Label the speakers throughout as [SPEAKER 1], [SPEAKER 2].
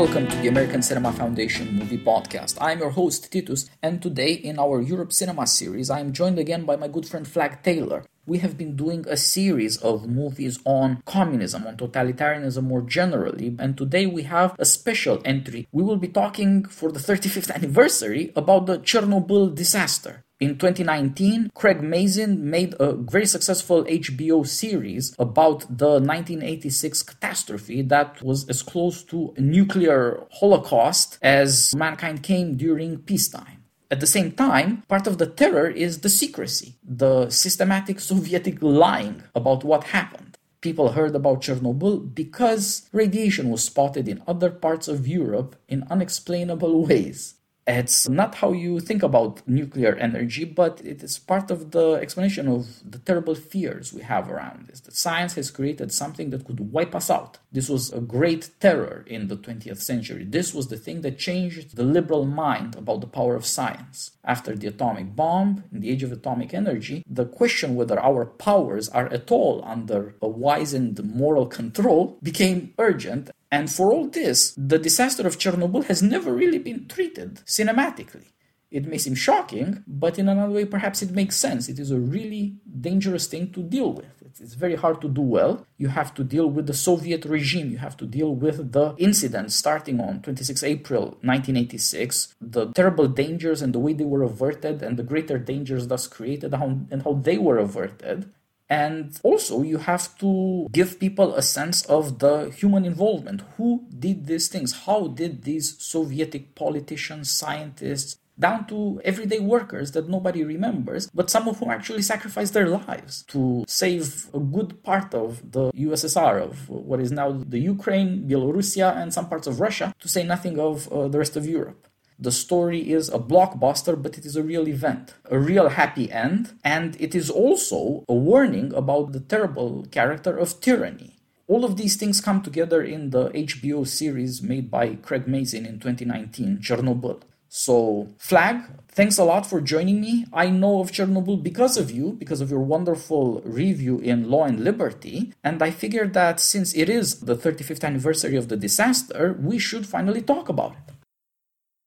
[SPEAKER 1] welcome to the American Cinema Foundation Movie Podcast. I'm your host, Titus, and today in our Europe Cinema series, I'm joined again by my good friend Flagg Taylor. We have been doing a series of movies on communism, on totalitarianism more generally, and today we have a special entry. We will be talking for the 35th anniversary about the Chernobyl disaster. In 2019, Craig Mazin made a very successful HBO series about the 1986 catastrophe that was as close to a nuclear holocaust as mankind came during peacetime. At the same time, part of the terror is the secrecy, the systematic Soviet lying about what happened. People heard about Chernobyl because radiation was spotted in other parts of Europe in unexplainable ways. It's not how you think about nuclear energy, but it is part of the explanation of the terrible fears we have around this. That science has created something that could wipe us out. This was a great terror in the 20th century. This was the thing that changed the liberal mind about the power of science. After the atomic bomb, in the age of atomic energy, the question whether our powers are at all under a wise and moral control became urgent and for all this, the disaster of Chernobyl has never really been treated cinematically. It may seem shocking, but in another way, perhaps it makes sense. It is a really dangerous thing to deal with. It's very hard to do well. You have to deal with the Soviet regime. You have to deal with the incidents starting on 26 April 1986, the terrible dangers and the way they were averted, and the greater dangers thus created, and how they were averted. And also, you have to give people a sense of the human involvement. Who did these things? How did these Sovietic politicians, scientists, down to everyday workers that nobody remembers, but some of whom actually sacrificed their lives to save a good part of the USSR, of what is now the Ukraine, Belarusia, and some parts of Russia, to say nothing of uh, the rest of Europe. The story is a blockbuster, but it is a real event, a real happy end, and it is also a warning about the terrible character of tyranny. All of these things come together in the HBO series made by Craig Mazin in 2019, Chernobyl. So, Flagg, thanks a lot for joining me. I know of Chernobyl because of you, because of your wonderful review in Law and Liberty, and I figured that since it is the 35th anniversary of the disaster, we should finally talk about it.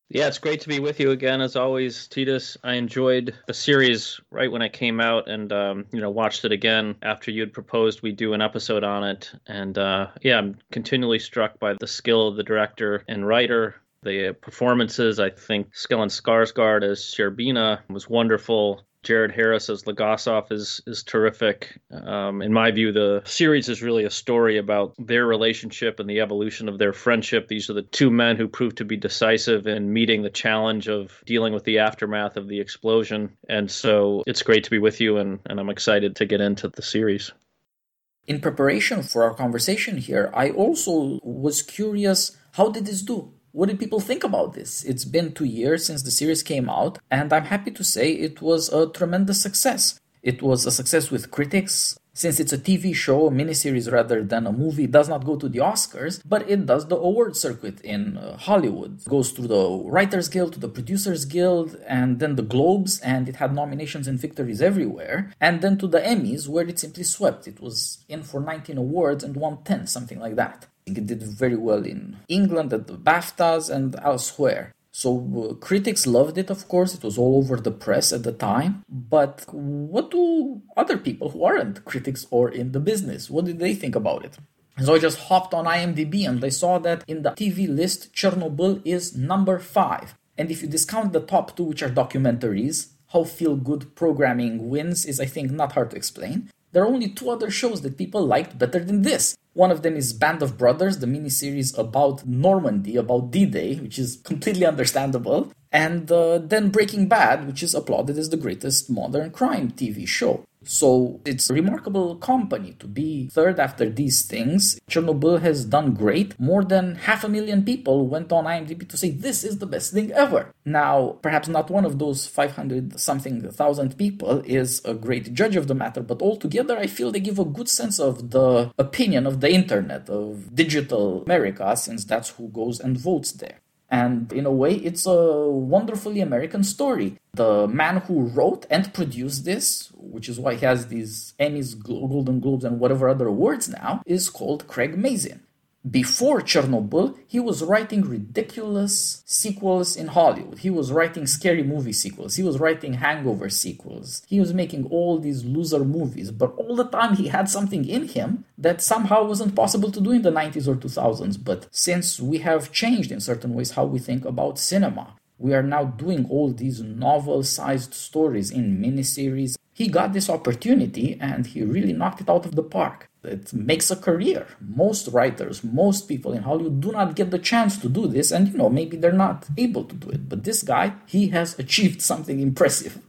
[SPEAKER 2] Yeah, it's great to be with you again, as always, Titus. I enjoyed the series right when it came out, and um, you know, watched it again after you had proposed we do an episode on it. And uh, yeah, I'm continually struck by the skill of the director and writer. The performances, I think, Stellan Skarsgård as Shcherbina was wonderful. Jared Harris as Legasov is is terrific. Um, in my view, the series is really a story about their relationship and the evolution of their friendship. These are the two men who proved to be decisive in meeting the challenge of dealing with the aftermath of the explosion. And so it's great to be with you, and, and I'm excited to get into the series.
[SPEAKER 1] In preparation for our conversation here, I also was curious how did this do? What did people think about this? It's been two years since the series came out, and I'm happy to say it was a tremendous success. It was a success with critics. Since it's a TV show, a miniseries rather than a movie, does not go to the Oscars, but it does the award circuit in uh, Hollywood. It goes through the Writers Guild, to the Producers Guild, and then the Globes, and it had nominations and victories everywhere. And then to the Emmys, where it simply swept. It was in for 19 awards and won 10, something like that. It did very well in England at the BAFTAs and elsewhere. So uh, critics loved it, of course. It was all over the press at the time. But what do other people who aren't critics or in the business, what did they think about it? So I just hopped on IMDb and I saw that in the TV list, Chernobyl is number five. And if you discount the top two, which are documentaries, how feel good programming wins is, I think, not hard to explain. There are only two other shows that people liked better than this. One of them is Band of Brothers, the miniseries about Normandy, about D Day, which is completely understandable. And uh, then Breaking Bad, which is applauded as the greatest modern crime TV show. So it's a remarkable company to be third after these things. Chernobyl has done great. More than half a million people went on IMDb to say this is the best thing ever. Now, perhaps not one of those 500 something thousand people is a great judge of the matter, but altogether I feel they give a good sense of the opinion of the internet, of digital America, since that's who goes and votes there. And in a way, it's a wonderfully American story. The man who wrote and produced this, which is why he has these Emmys, Golden Globes, and whatever other awards now, is called Craig Mazin. Before Chernobyl, he was writing ridiculous sequels in Hollywood. He was writing scary movie sequels. He was writing hangover sequels. He was making all these loser movies, but all the time he had something in him that somehow wasn't possible to do in the 90s or 2000s. But since we have changed in certain ways how we think about cinema, we are now doing all these novel sized stories in miniseries. He got this opportunity and he really knocked it out of the park it makes a career. Most writers, most people in Hollywood do not get the chance to do this, and you know, maybe they're not able to do it. But this guy, he has achieved something impressive.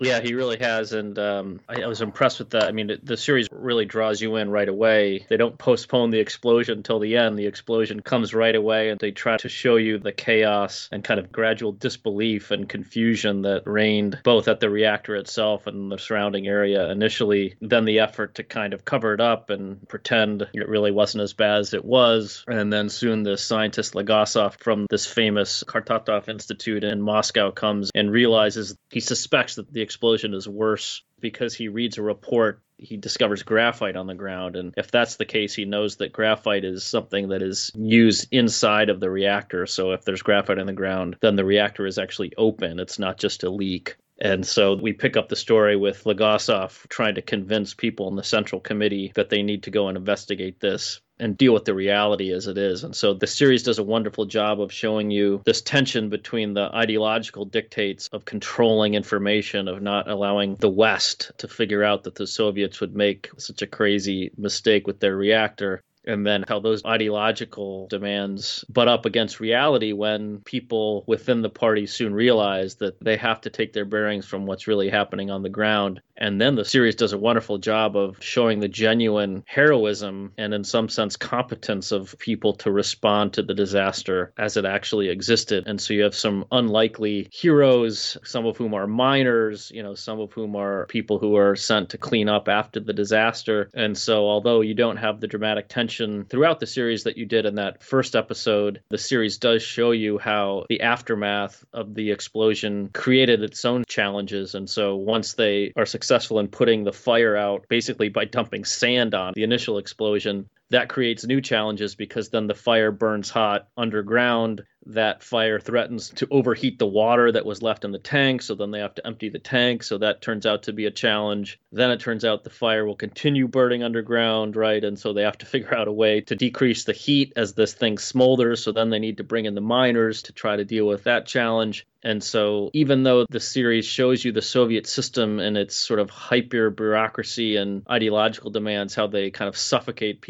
[SPEAKER 2] Yeah, he really has, and um, I, I, was impressed with that. I mean, the series really draws you in right away. They don't postpone the explosion until the end. The explosion comes right away, and they try to show you the chaos and kind of gradual disbelief and confusion that reigned both at the reactor itself and the surrounding area initially. Then the effort to kind of cover it up and pretend it really wasn't as bad as it was, and then soon the scientist Legasov from this famous Kurchatov Institute in Moscow comes and realizes he suspects that the explosion is worse because he reads a report he discovers graphite on the ground and if that's the case he knows that graphite is something that is used inside of the reactor. So if there's graphite on the ground then the reactor is actually open. It's not just a leak. And so we pick up the story with Legasov trying to convince people in the Central Committee that they need to go and investigate this and deal with the reality as it is. And so the series does a wonderful job of showing you this tension between the ideological dictates of controlling information, of not allowing the West to figure out that the Soviets would make such a crazy mistake with their reactor, and then how those ideological demands butt up against reality when people within the party soon realize that they have to take their bearings from what's really happening on the ground. And then the series does a wonderful job of showing the genuine heroism and, in some sense, competence of people to respond to the disaster as it actually existed. And so you have some unlikely heroes, some of whom are miners, you know, some of whom are people who are sent to clean up after the disaster. And so, although you don't have the dramatic tension throughout the series that you did in that first episode, the series does show you how the aftermath of the explosion created its own challenges. And so once they are successful in putting the fire out, basically by dumping sand on the initial explosion, that creates new challenges because then the fire burns hot underground that fire threatens to overheat the water that was left in the tank. So then they have to empty the tank. So that turns out to be a challenge. Then it turns out the fire will continue burning underground, right? And so they have to figure out a way to decrease the heat as this thing smolders. So then they need to bring in the miners to try to deal with that challenge. And so, even though the series shows you the Soviet system and its sort of hyper bureaucracy and ideological demands, how they kind of suffocate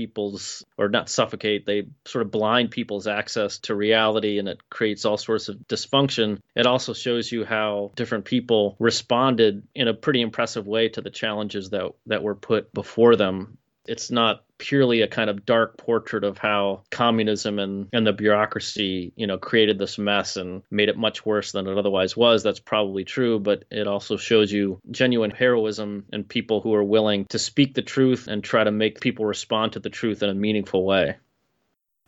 [SPEAKER 2] or not suffocate, they sort of blind people's access to reality and it creates all sorts of dysfunction. It also shows you how different people responded in a pretty impressive way to the challenges that, that were put before them. It's not purely a kind of dark portrait of how communism and, and the bureaucracy, you know, created this mess and made it much worse than it otherwise was. That's probably true, but it also shows you genuine heroism and people who are willing to speak the truth and try to make people respond to the truth in a meaningful way.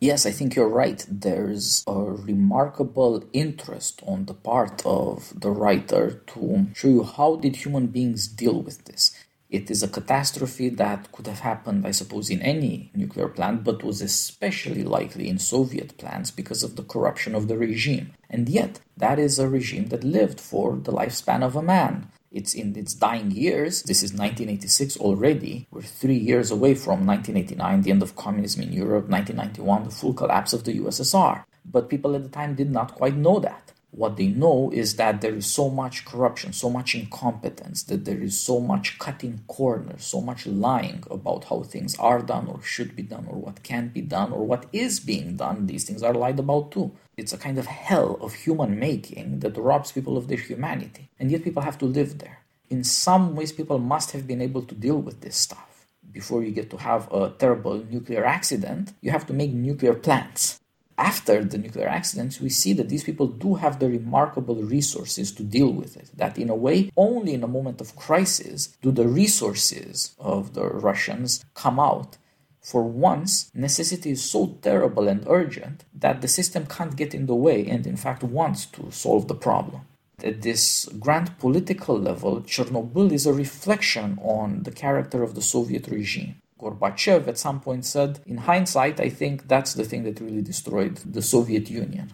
[SPEAKER 1] Yes, I think you're right. There's a remarkable interest on the part of the writer to show you how did human beings deal with this. It is a catastrophe that could have happened, I suppose, in any nuclear plant, but was especially likely in Soviet plants because of the corruption of the regime. And yet, that is a regime that lived for the lifespan of a man. It's in its dying years. This is 1986 already. We're three years away from 1989, the end of communism in Europe, 1991, the full collapse of the USSR. But people at the time did not quite know that. What they know is that there is so much corruption, so much incompetence, that there is so much cutting corners, so much lying about how things are done or should be done or what can be done or what is being done. These things are lied about too. It's a kind of hell of human making that robs people of their humanity. And yet people have to live there. In some ways, people must have been able to deal with this stuff. Before you get to have a terrible nuclear accident, you have to make nuclear plants after the nuclear accidents, we see that these people do have the remarkable resources to deal with it. That, in a way, only in a moment of crisis do the resources of the Russians come out. For once, necessity is so terrible and urgent that the system can't get in the way and, in fact, wants to solve the problem. At this grand political level, Chernobyl is a reflection on the character of the Soviet regime Gorbachev at some point said, in hindsight, I think that's the thing that really destroyed the Soviet Union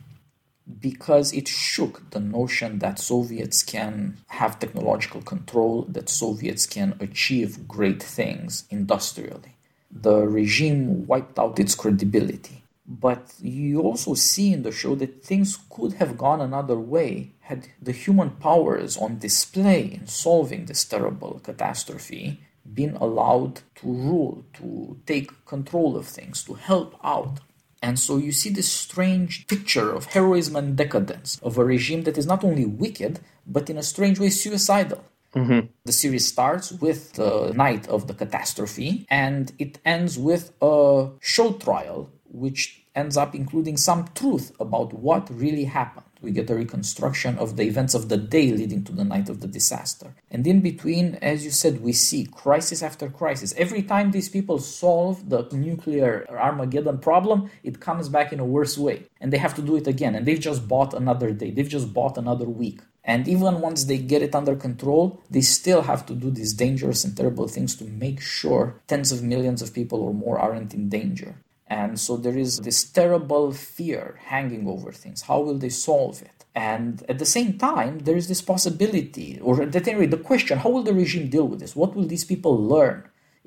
[SPEAKER 1] because it shook the notion that Soviets can have technological control, that Soviets can achieve great things industrially. The regime wiped out its credibility. But you also see in the show that things could have gone another way had the human powers on display in solving this terrible catastrophe been allowed to rule, to take control of things, to help out. And so you see this strange picture of heroism and decadence of a regime that is not only wicked, but in a strange way suicidal. Mm-hmm. The series starts with the night of the catastrophe and it ends with a show trial, which ends up including some truth about what really happened. We get a reconstruction of the events of the day leading to the night of the disaster. And in between, as you said, we see crisis after crisis. Every time these people solve the nuclear Armageddon problem, it comes back in a worse way. And they have to do it again. And they've just bought another day, they've just bought another week. And even once they get it under control, they still have to do these dangerous and terrible things to make sure tens of millions of people or more aren't in danger. And so there is this terrible fear hanging over things. How will they solve it? And at the same time, there is this possibility, or at any rate, the question how will the regime deal with this? What will these people learn?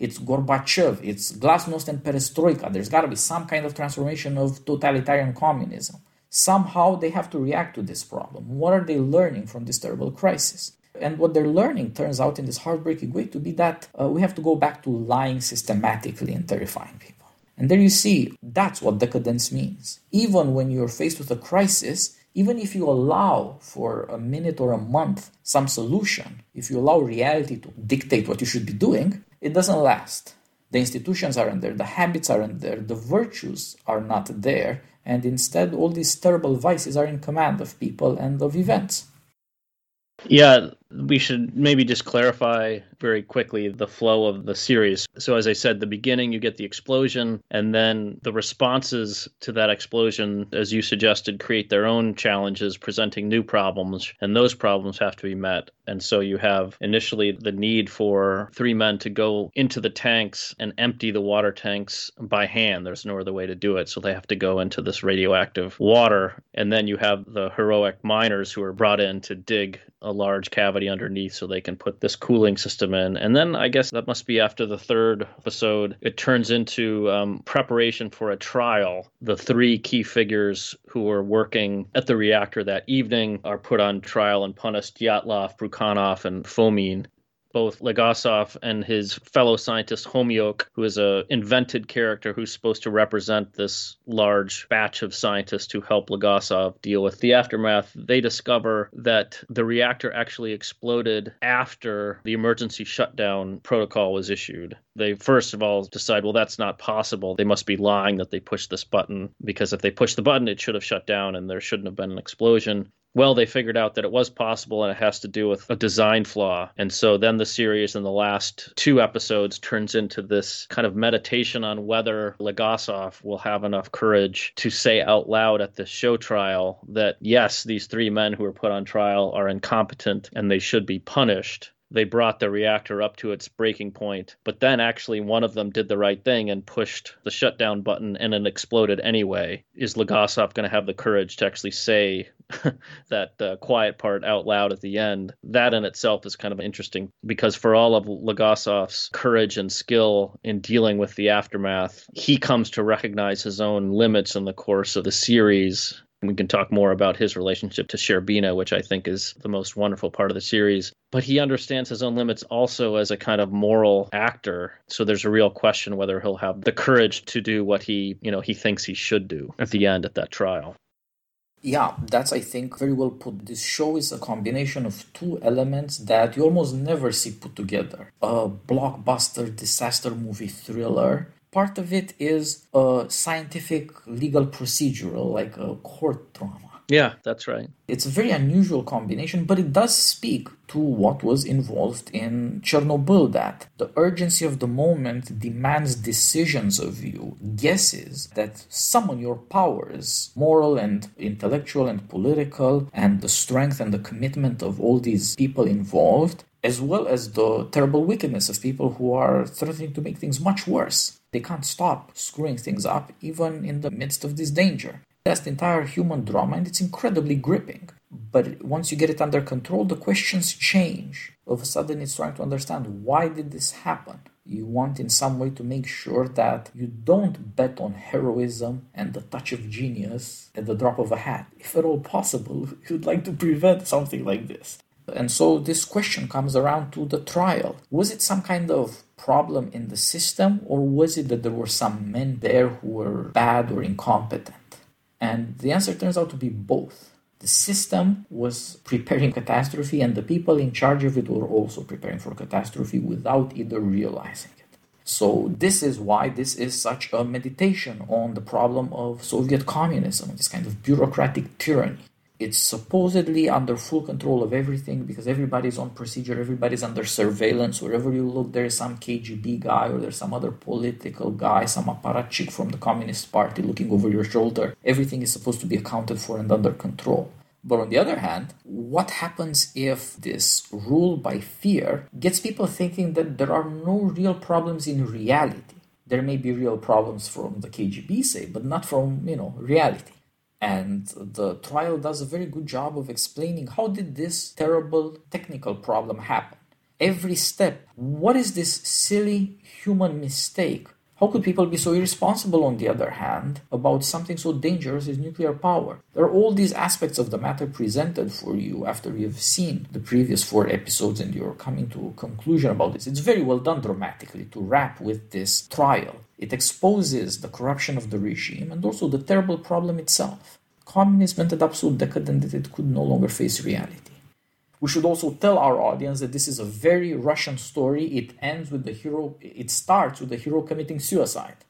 [SPEAKER 1] It's Gorbachev, it's Glasnost and Perestroika. There's got to be some kind of transformation of totalitarian communism. Somehow they have to react to this problem. What are they learning from this terrible crisis? And what they're learning turns out in this heartbreaking way to be that uh, we have to go back to lying systematically and terrifying people. And there you see, that's what decadence means. Even when you're faced with a crisis, even if you allow for a minute or a month some solution, if you allow reality to dictate what you should be doing, it doesn't last. The institutions aren't there, the habits aren't there, the virtues are not there, and instead all these terrible vices are in command of people and of events.
[SPEAKER 2] Yeah, we should maybe just clarify very quickly the flow of the series. So, as I said, the beginning, you get the explosion, and then the responses to that explosion, as you suggested, create their own challenges, presenting new problems, and those problems have to be met. And so, you have initially the need for three men to go into the tanks and empty the water tanks by hand. There's no other way to do it. So, they have to go into this radioactive water. And then you have the heroic miners who are brought in to dig a large cavity underneath so they can put this cooling system in. And then I guess that must be after the third episode, it turns into um, preparation for a trial. The three key figures who are working at the reactor that evening are put on trial and punished Dyatlov, Bryukhanov, and Fomin both Legasov and his fellow scientist Khomyuk, who is a invented character who's supposed to represent this large batch of scientists who help Legasov deal with the aftermath. They discover that the reactor actually exploded after the emergency shutdown protocol was issued. They first of all decide, well, that's not possible. They must be lying that they pushed this button because if they pushed the button, it should have shut down and there shouldn't have been an explosion well, they figured out that it was possible and it has to do with a design flaw. And so then the series in the last two episodes turns into this kind of meditation on whether Legasov will have enough courage to say out loud at the show trial that, yes, these three men who are put on trial are incompetent and they should be punished they brought the reactor up to its breaking point, but then actually one of them did the right thing and pushed the shutdown button and it exploded anyway. Is Legasov going to have the courage to actually say that uh, quiet part out loud at the end? That in itself is kind of interesting because for all of Legasov's courage and skill in dealing with the aftermath, he comes to recognize his own limits in the course of the series we can talk more about his relationship to Shcherbina, which I think is the most wonderful part of the series. But he understands his own limits also as a kind of moral actor. So there's a real question whether he'll have the courage to do what he, you know, he thinks he should do at the end at that trial.
[SPEAKER 1] Yeah, that's I think very well put. This show is a combination of two elements that you almost never see put together. A blockbuster disaster movie thriller part of it is a scientific legal procedural, like a court drama.
[SPEAKER 2] Yeah, that's right.
[SPEAKER 1] It's a very unusual combination, but it does speak to what was involved in Chernobyl that the urgency of the moment demands decisions of you, guesses that summon your powers, moral and intellectual and political, and the strength and the commitment of all these people involved as well as the terrible wickedness of people who are threatening to make things much worse. They can't stop screwing things up even in the midst of this danger. The entire human drama, and it's incredibly gripping. But once you get it under control, the questions change. All of a sudden, it's trying to understand why did this happen? You want in some way to make sure that you don't bet on heroism and the touch of genius at the drop of a hat. If at all possible, you'd like to prevent something like this. And so this question comes around to the trial. Was it some kind of problem in the system, or was it that there were some men there who were bad or incompetent? And the answer turns out to be both. The system was preparing catastrophe, and the people in charge of it were also preparing for catastrophe without either realizing it. So, this is why this is such a meditation on the problem of Soviet communism, this kind of bureaucratic tyranny. It's supposedly under full control of everything because everybody's on procedure, everybody's under surveillance. Wherever you look, there is some KGB guy or there's some other political guy, some apparatchik from the Communist Party looking over your shoulder. Everything is supposed to be accounted for and under control. But on the other hand, what happens if this rule by fear gets people thinking that there are no real problems in reality? There may be real problems from the KGB, say, but not from, you know, reality. And the trial does a very good job of explaining how did this terrible technical problem happen. Every step, what is this silly human mistake? How could people be so irresponsible, on the other hand, about something so dangerous as nuclear power? There are all these aspects of the matter presented for you after you've seen the previous four episodes and you're coming to a conclusion about this. It's very well done dramatically to wrap with this trial. It exposes the corruption of the regime and also the terrible problem itself. Communism ended up so decadent that it could no longer face reality. We should also tell our audience that this is a very Russian story. It ends with the hero, it starts with the hero committing suicide.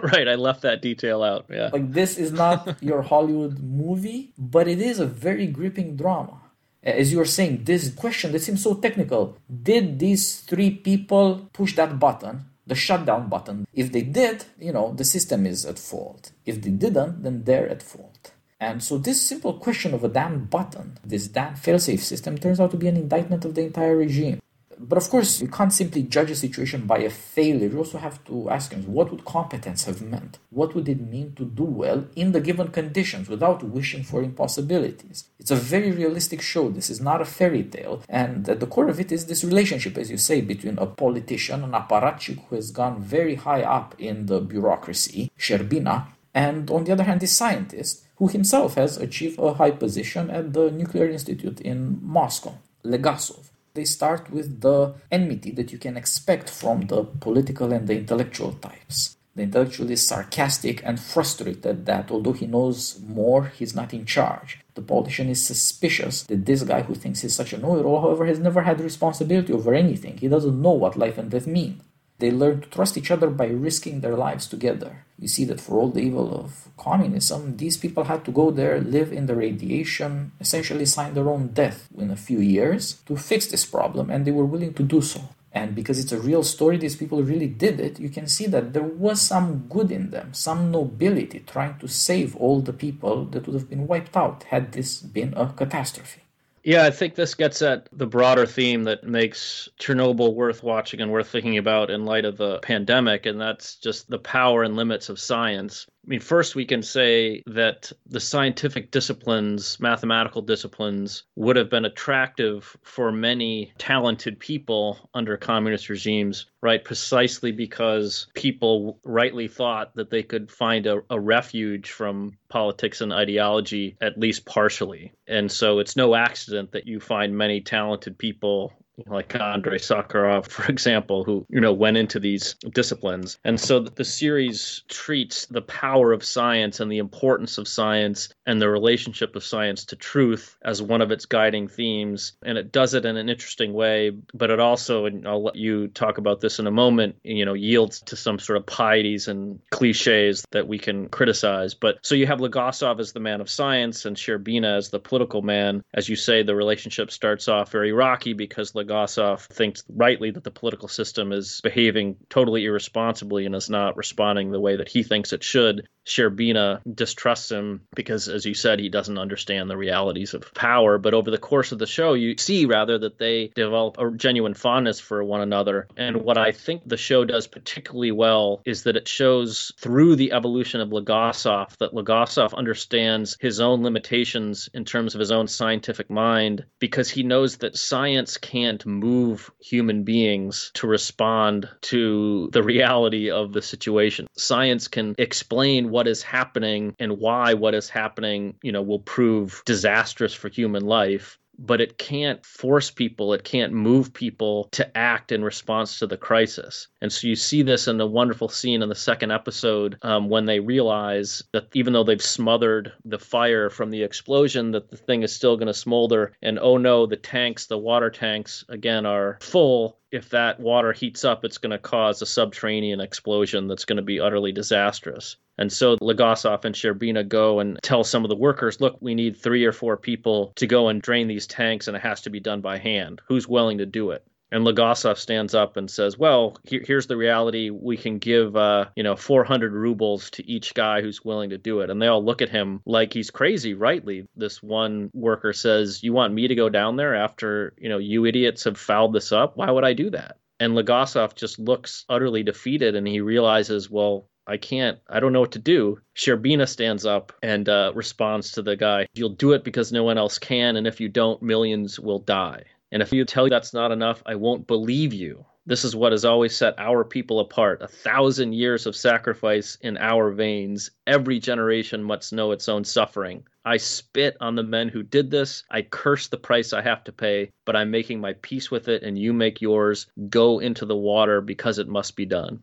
[SPEAKER 2] Right, I left that detail out. Yeah.
[SPEAKER 1] Like, this is not your Hollywood movie, but it is a very gripping drama. As you were saying, this question that seems so technical did these three people push that button? the shutdown button. If they did, you know, the system is at fault. If they didn't, then they're at fault. And so this simple question of a damn button, this damn failsafe system, turns out to be an indictment of the entire regime. But of course, you can't simply judge a situation by a failure. You also have to ask yourself, what would competence have meant? What would it mean to do well in the given conditions without wishing for impossibilities? It's a very realistic show. This is not a fairy tale. And at the core of it is this relationship, as you say, between a politician, an apparatchik who has gone very high up in the bureaucracy, Shcherbina, and on the other hand, this scientist who himself has achieved a high position at the Nuclear Institute in Moscow, Legasov they start with the enmity that you can expect from the political and the intellectual types. The intellectual is sarcastic and frustrated that although he knows more, he's not in charge. The politician is suspicious that this guy who thinks he's such a know-it-all, however, has never had responsibility over anything. He doesn't know what life and death mean. They learn to trust each other by risking their lives together. You see that for all the evil of communism, these people had to go there, live in the radiation, essentially sign their own death in a few years to fix this problem, and they were willing to do so. And because it's a real story, these people really did it, you can see that there was some good in them, some nobility trying to save all the people that would have been wiped out had this been a catastrophe.
[SPEAKER 2] Yeah, I think this gets at the broader theme that makes Chernobyl worth watching and worth thinking about in light of the pandemic, and that's just the power and limits of science. I mean, first, we can say that the scientific disciplines, mathematical disciplines, would have been attractive for many talented people under communist regimes, right? Precisely because people rightly thought that they could find a, a refuge from politics and ideology, at least partially. And so it's no accident that you find many talented people like Andrei Sakharov, for example, who you know went into these disciplines. And so the series treats the power of science and the importance of science and the relationship of science to truth as one of its guiding themes. And it does it in an interesting way, but it also, and I'll let you talk about this in a moment, you know, yields to some sort of pieties and cliches that we can criticize. But so you have Legasov as the man of science and Shcherbina as the political man. As you say, the relationship starts off very rocky because Legasov Legasov thinks rightly that the political system is behaving totally irresponsibly and is not responding the way that he thinks it should. Shcherbina distrusts him because, as you said, he doesn't understand the realities of power. But over the course of the show, you see rather that they develop a genuine fondness for one another. And what I think the show does particularly well is that it shows through the evolution of Legasov that Legasov understands his own limitations in terms of his own scientific mind because he knows that science can't move human beings to respond to the reality of the situation. Science can explain what is happening and why what is happening, you know, will prove disastrous for human life but it can't force people, it can't move people to act in response to the crisis. And so you see this in the wonderful scene in the second episode um, when they realize that even though they've smothered the fire from the explosion, that the thing is still going to smolder. And oh no, the tanks, the water tanks, again, are full if that water heats up, it's going to cause a subterranean explosion that's going to be utterly disastrous. And so Legasov and Shcherbina go and tell some of the workers, look, we need three or four people to go and drain these tanks, and it has to be done by hand. Who's willing to do it? And Legasov stands up and says, "Well, here, here's the reality. We can give, uh, you know, 400 rubles to each guy who's willing to do it." And they all look at him like he's crazy. Rightly, this one worker says, "You want me to go down there after you know you idiots have fouled this up? Why would I do that?" And Legasov just looks utterly defeated, and he realizes, well, I can't, I don't know what to do. Shcherbina stands up and uh, responds to the guy, You'll do it because no one else can, and if you don't, millions will die. And if you tell you that's not enough, I won't believe you. This is what has always set our people apart. A thousand years of sacrifice in our veins. Every generation must know its own suffering. I spit on the men who did this. I curse the price I have to pay, but I'm making my peace with it, and you make yours. Go into the water because it must be done.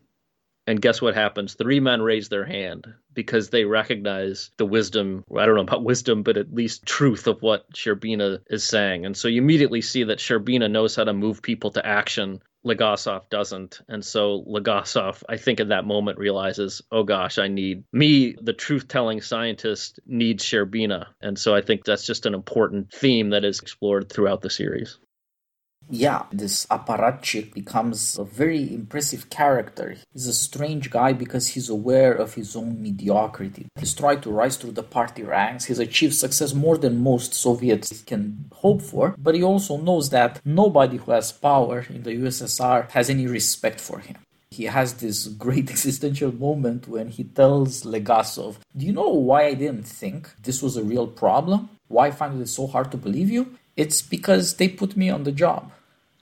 [SPEAKER 2] And guess what happens? Three men raise their hand because they recognize the wisdom, I don't know about wisdom, but at least truth of what Shcherbina is saying. And so you immediately see that Shcherbina knows how to move people to action. Legasov doesn't. And so Legasov, I think, in that moment realizes, oh gosh, I need me, the truth telling scientist, needs Shcherbina. And so I think that's just an important theme that is explored throughout the series
[SPEAKER 1] yeah, this apparatchik becomes a very impressive character. He's a strange guy because he's aware of his own mediocrity. He's tried to rise through the party ranks. He's achieved success more than most Soviets can hope for, but he also knows that nobody who has power in the USSR has any respect for him. He has this great existential moment when he tells Legasov, Do you know why I didn't think this was a real problem? Why I find it so hard to believe you? It's because they put me on the job.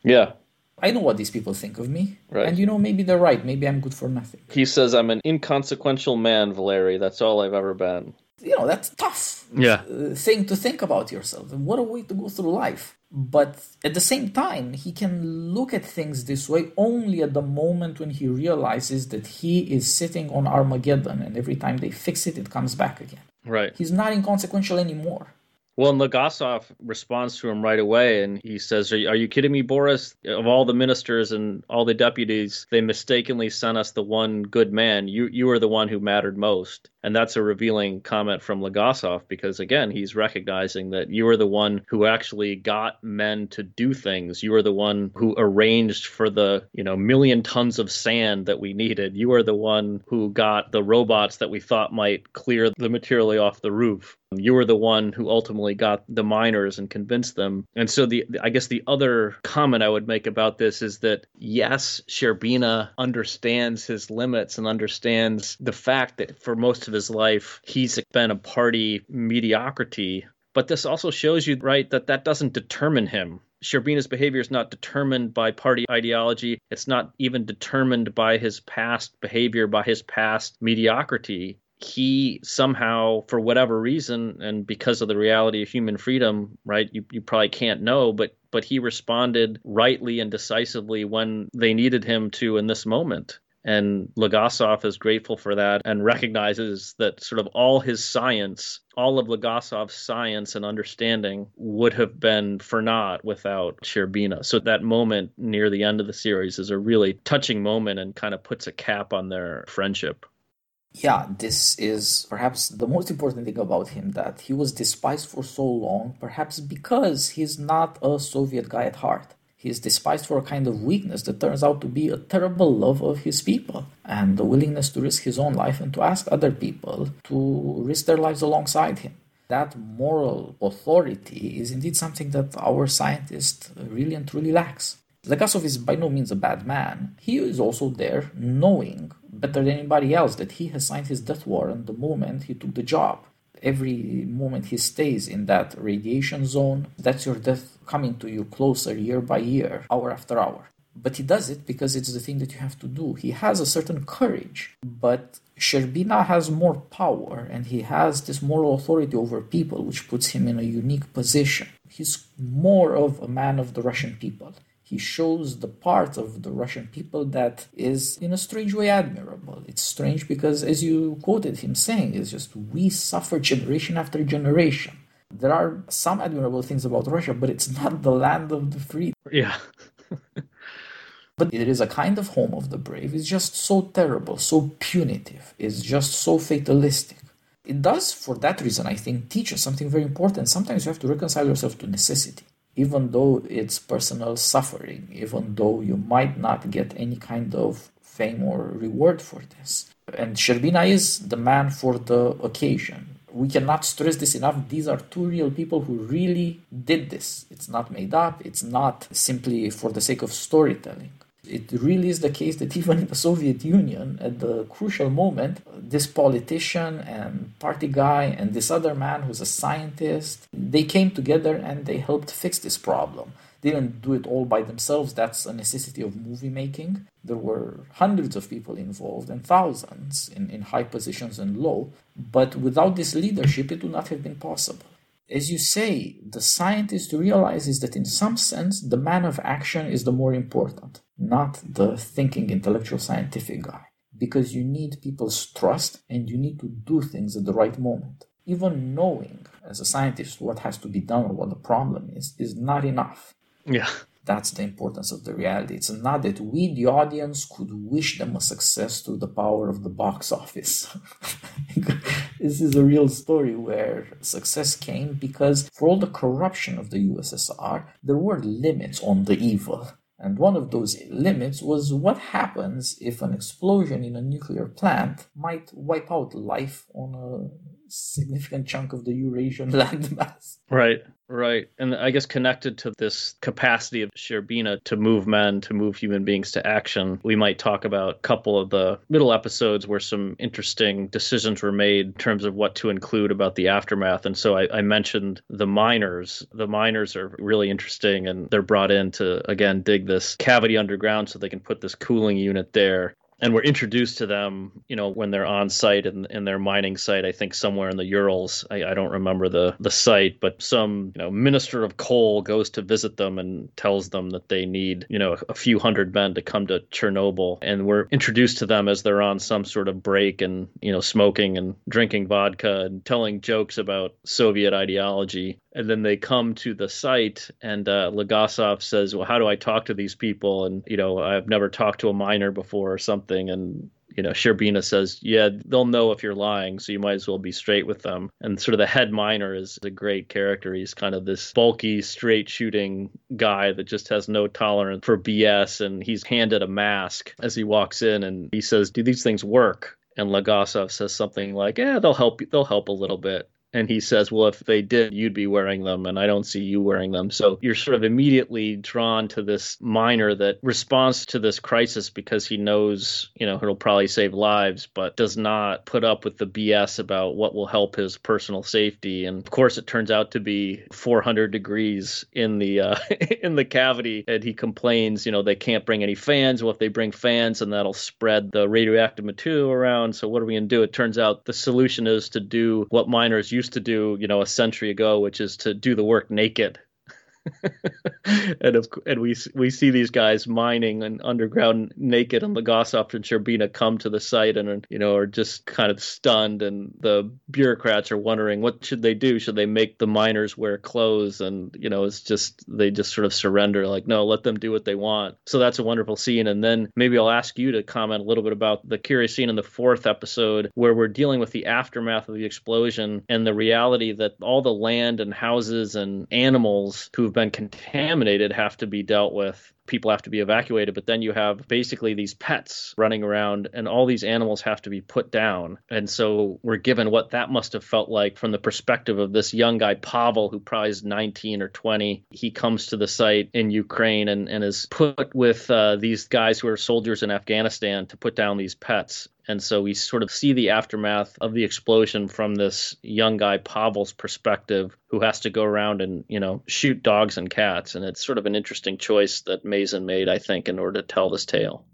[SPEAKER 2] Yeah.
[SPEAKER 1] I know what these people think of me.
[SPEAKER 2] Right.
[SPEAKER 1] And you know, maybe they're right. Maybe I'm good for nothing.
[SPEAKER 2] He says, I'm an inconsequential man, Valery. That's all I've ever been.
[SPEAKER 1] You know, that's tough
[SPEAKER 2] yeah.
[SPEAKER 1] Uh, thing to think about yourself. And what a way to go through life. But at the same time, he can look at things this way only at the moment when he realizes that he is sitting on Armageddon and every time they fix it, it comes back again.
[SPEAKER 2] Right.
[SPEAKER 1] He's not inconsequential anymore.
[SPEAKER 2] Well, and Legasov responds to him right away, and he says, are you, are you kidding me, Boris? Of all the ministers and all the deputies, they mistakenly sent us the one good man. You, you are the one who mattered most." And that's a revealing comment from Legasov because, again, he's recognizing that you are the one who actually got men to do things. You are the one who arranged for the, you know, million tons of sand that we needed. You are the one who got the robots that we thought might clear the material off the roof. You were the one who ultimately got the miners and convinced them. And so the I guess the other comment I would make about this is that yes, Shcherbina understands his limits and understands the fact that for most of his life he's been a party mediocrity. But this also shows you, right, that that doesn't determine him. Shcherbina's behavior is not determined by party ideology. It's not even determined by his past behavior, by his past mediocrity he somehow, for whatever reason, and because of the reality of human freedom, right, you, you probably can't know, but but he responded rightly and decisively when they needed him to in this moment. And Legasov is grateful for that and recognizes that sort of all his science, all of Legasov's science and understanding would have been for naught without Shcherbina. So that moment near the end of the series is a really touching moment and kind of puts a cap on their friendship.
[SPEAKER 1] Yeah, this is perhaps the most important thing about him that he was despised for so long, perhaps because he's not a Soviet guy at heart. He is despised for a kind of weakness that turns out to be a terrible love of his people and the willingness to risk his own life and to ask other people to risk their lives alongside him. That moral authority is indeed something that our scientist really and truly lacks. Legasov is by no means a bad man. He is also there knowing better than anybody else that he has signed his death warrant the moment he took the job. Every moment he stays in that radiation zone, that's your death coming to you closer year by year, hour after hour. But he does it because it's the thing that you have to do. He has a certain courage, but Shcherbina has more power and he has this moral authority over people, which puts him in a unique position. He's more of a man of the Russian people he shows the part of the Russian people that is in a strange way admirable. It's strange because, as you quoted him saying, it's just we suffer generation after generation. There are some admirable things about Russia, but it's not the land of the free.
[SPEAKER 2] Yeah.
[SPEAKER 1] but it is a kind of home of the brave. It's just so terrible, so punitive. It's just so fatalistic. It does, for that reason, I think, teach us something very important. Sometimes you have to reconcile yourself to necessity even though it's personal suffering, even though you might not get any kind of fame or reward for this. And Shcherbina is the man for the occasion. We cannot stress this enough. These are two real people who really did this. It's not made up, it's not simply for the sake of storytelling it really is the case that even in the Soviet Union, at the crucial moment, this politician and party guy and this other man who's a scientist, they came together and they helped fix this problem. They didn't do it all by themselves. That's a necessity of movie making. There were hundreds of people involved and thousands in, in high positions and low. But without this leadership, it would not have been possible as you say, the scientist realizes that in some sense the man of action is the more important, not the thinking intellectual scientific guy. Because you need people's trust and you need to do things at the right moment. Even knowing as a scientist what has to be done or what the problem is is not enough.
[SPEAKER 2] Yeah.
[SPEAKER 1] That's the importance of the reality. It's not that we, the audience, could wish them a success through the power of the box office. this is a real story where success came because, for all the corruption of the USSR, there were limits on the evil. And one of those limits was what happens if an explosion in a nuclear plant might wipe out life on a significant chunk of the Eurasian landmass.
[SPEAKER 2] Right, right. And I guess connected to this capacity of Shcherbina to move men, to move human beings to action, we might talk about a couple of the middle episodes where some interesting decisions were made in terms of what to include about the aftermath. And so I, I mentioned the miners. The miners are really interesting and they're brought in to, again, dig this cavity underground so they can put this cooling unit there and we're introduced to them, you know, when they're on site in, in their mining site. I think somewhere in the Urals. I, I, don't remember the the site, but some you know minister of coal goes to visit them and tells them that they need you know a, few hundred men to come to Chernobyl, and we're introduced to them as they're on some sort of break and you know smoking and drinking vodka and telling jokes about Soviet ideology and then they come to the site and uh, Legasov says well how do i talk to these people and you know i've never talked to a miner before or something and you know Shcherbina says yeah they'll know if you're lying so you might as well be straight with them and sort of the head miner is a great character he's kind of this bulky straight shooting guy that just has no tolerance for bs and he's handed a mask as he walks in and he says do these things work and Legasov says something like, "Yeah, they'll help. They'll help a little bit." And he says, Well, if they did, you'd be wearing them, and I don't see you wearing them. So you're sort of immediately drawn to this miner that responds to this crisis because he knows, you know, it'll probably save lives, but does not put up with the BS about what will help his personal safety. And of course, it turns out to be 400 degrees in the uh, in the cavity, and he complains, you know, they can't bring any fans. Well, if they bring fans, and that'll spread the radioactive material around. So what are we gonna do? It turns out the solution is to do what miners used to do, you know, a century ago, which is to do the work naked and of and we we see these guys mining and underground naked, and Legasov and Shcherbina come to the site and you know are just kind of stunned, and the bureaucrats are wondering what should they do? Should they make the miners wear clothes? And you know it's just they just sort of surrender, like no, let them do what they want. So that's a wonderful scene. And then maybe I'll ask you to comment a little bit about the curious scene in the fourth episode where we're dealing with the aftermath of the explosion and the reality that all the land and houses and animals who've been contaminated have to be dealt with people have to be evacuated but then you have basically these pets running around and all these animals have to be put down. And so we're given what that must have felt like from the perspective of this young guy pavel who probably is 19 or 20 he comes to the site in ukraine and, and is put with uh, these guys who are soldiers in afghanistan to put down these pets. And so we sort of see the aftermath of the explosion from this young guy Pavel's perspective, who has to go around and, you know, shoot dogs and cats. And it's sort of an interesting choice that Mazin made, I think, in order to tell this tale.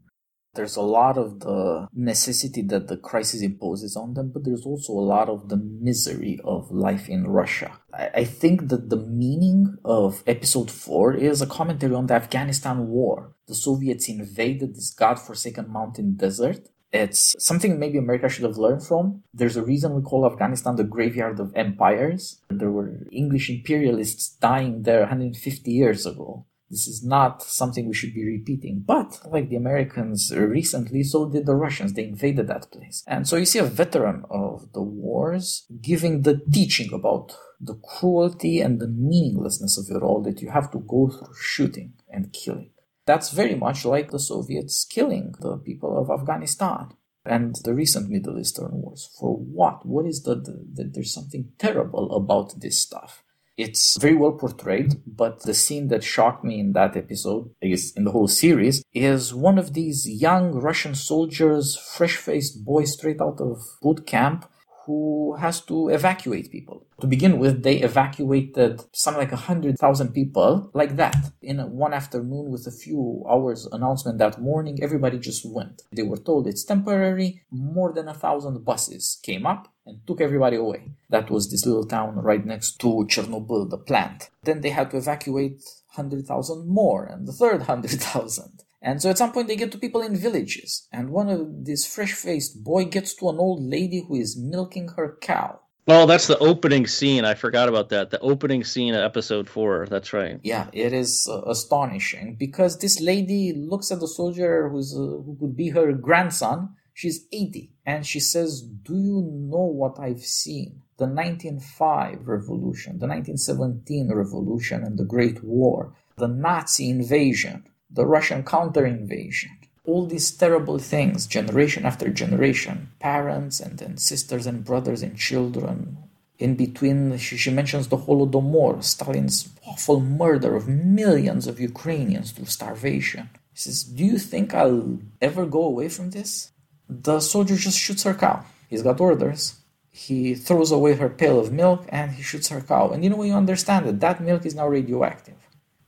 [SPEAKER 1] There's a lot of the necessity that the crisis imposes on them, but there's also a lot of the misery of life in Russia. I think that the meaning of episode 4 is a commentary on the Afghanistan war. The Soviets invaded this godforsaken mountain desert it's something maybe America should have learned from. There's a reason we call Afghanistan the graveyard of empires. There were English imperialists dying there 150 years ago. This is not something we should be repeating. But like the Americans uh, recently, so did the Russians. They invaded that place. And so you see a veteran of the wars giving the teaching about the cruelty and the meaninglessness of it all that you have to go through shooting and killing. That's very much like the Soviets killing the people of Afghanistan and the recent Middle Eastern wars. For what? What is the, the, the, there's something terrible about this stuff. It's very well portrayed, but the scene that shocked me in that episode, I guess in the whole series, is one of these young Russian soldiers, fresh faced boys straight out of boot camp, who has to evacuate people. To begin with, they evacuated something like 100,000 people like that. In one afternoon, with a few hours announcement that morning, everybody just went. They were told it's temporary. More than a thousand buses came up and took everybody away. That was this little town right next to Chernobyl, the plant. Then they had to evacuate 100,000 more and the third 100,000. And so at some point they get to people in villages, and one of this fresh-faced boy gets to an old lady who is milking her cow.
[SPEAKER 2] Oh, that's the opening scene. I forgot about that. The opening scene of episode four. That's right.
[SPEAKER 1] Yeah, it is uh, astonishing because this lady looks at the soldier who's uh, who could be her grandson. She's 80, and she says, "Do you know what I've seen? The 1905 revolution, the 1917 revolution, and the Great War, the Nazi invasion." the Russian counter invasion, all these terrible things, generation after generation, parents and then sisters and brothers and children. In between, she, she mentions the Holodomor, Stalin's awful murder of millions of Ukrainians through starvation. He says, Do you think I'll ever go away from this? The soldier just shoots her cow. He's got orders. He throws away her pail of milk and he shoots her cow. And you know, you understand that that milk is now radioactive.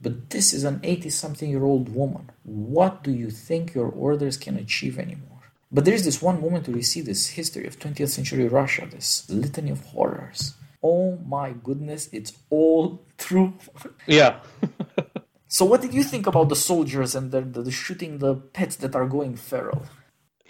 [SPEAKER 1] But this is an 80 something year old woman. What do you think your orders can achieve anymore? But there's this one moment where you see this history of 20th century Russia, this litany of horrors. Oh my goodness, it's all true.
[SPEAKER 2] Yeah.
[SPEAKER 1] so, what did you think about the soldiers and the, the, the shooting the pets that are going feral?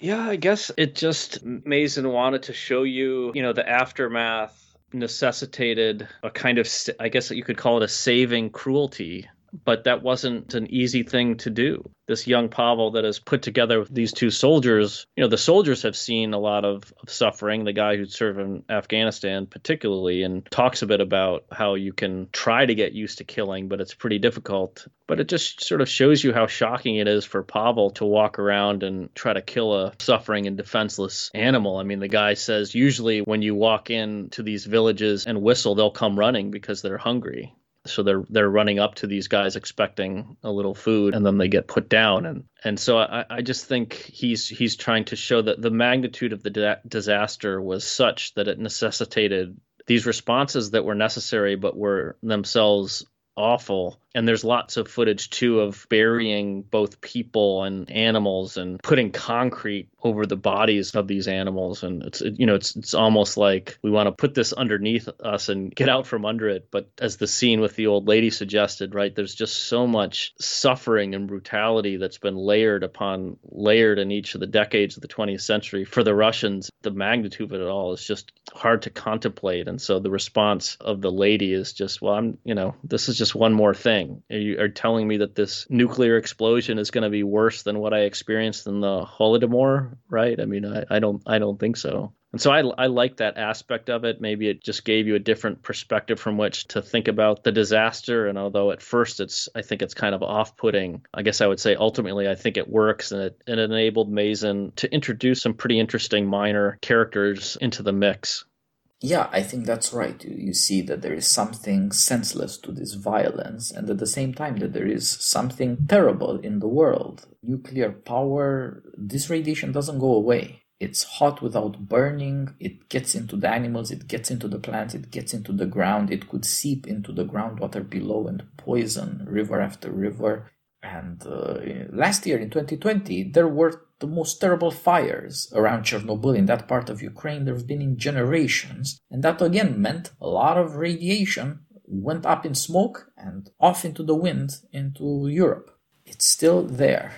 [SPEAKER 2] Yeah, I guess it just Mazin wanted to show you, you know, the aftermath necessitated a kind of, I guess you could call it a saving cruelty but that wasn't an easy thing to do. This young Pavel that has put together these two soldiers, you know, the soldiers have seen a lot of, of suffering, the guy who'd served in Afghanistan particularly, and talks a bit about how you can try to get used to killing, but it's pretty difficult. But it just sort of shows you how shocking it is for Pavel to walk around and try to kill a suffering and defenseless animal. I mean, the guy says usually when you walk into these villages and whistle, they'll come running because they're hungry so they're they're running up to these guys expecting a little food and then they get put down. And and so I, I just think he's he's trying to show that the magnitude of the di- disaster was such that it necessitated these responses that were necessary but were themselves awful and there's lots of footage too of burying both people and animals and putting concrete over the bodies of these animals. And it's you know it's it's almost like we want to put this underneath us and get out from under it. But as the scene with the old lady suggested right there's just so much suffering and brutality that's been layered upon layered in each of the decades of the 20th century for the Russians. The magnitude of it all is just hard to contemplate. And so the response of the lady is just well I'm you know this is just one more thing you are telling me that this nuclear explosion is going to be worse than what I experienced in the Holodomor, right? I mean, I, I don't, I don't think so. And so I, I like that aspect of it. Maybe it just gave you a different perspective from which to think about the disaster. And although at first it's, I think it's kind of off putting, I guess I would say ultimately I think it works and it, it enabled Mazin to introduce some pretty interesting minor characters into the mix.
[SPEAKER 1] Yeah, I think that's right. You, you see that there is something senseless to this violence, and at the same time, that there is something terrible in the world. Nuclear power, this radiation doesn't go away. It's hot without burning. It gets into the animals, it gets into the plants, it gets into the ground. It could seep into the groundwater below and poison river after river. And uh, last year in 2020, there were the most terrible fires around Chernobyl in that part of Ukraine there have been in generations. And that again meant a lot of radiation went up in smoke and off into the wind into Europe. It's still there.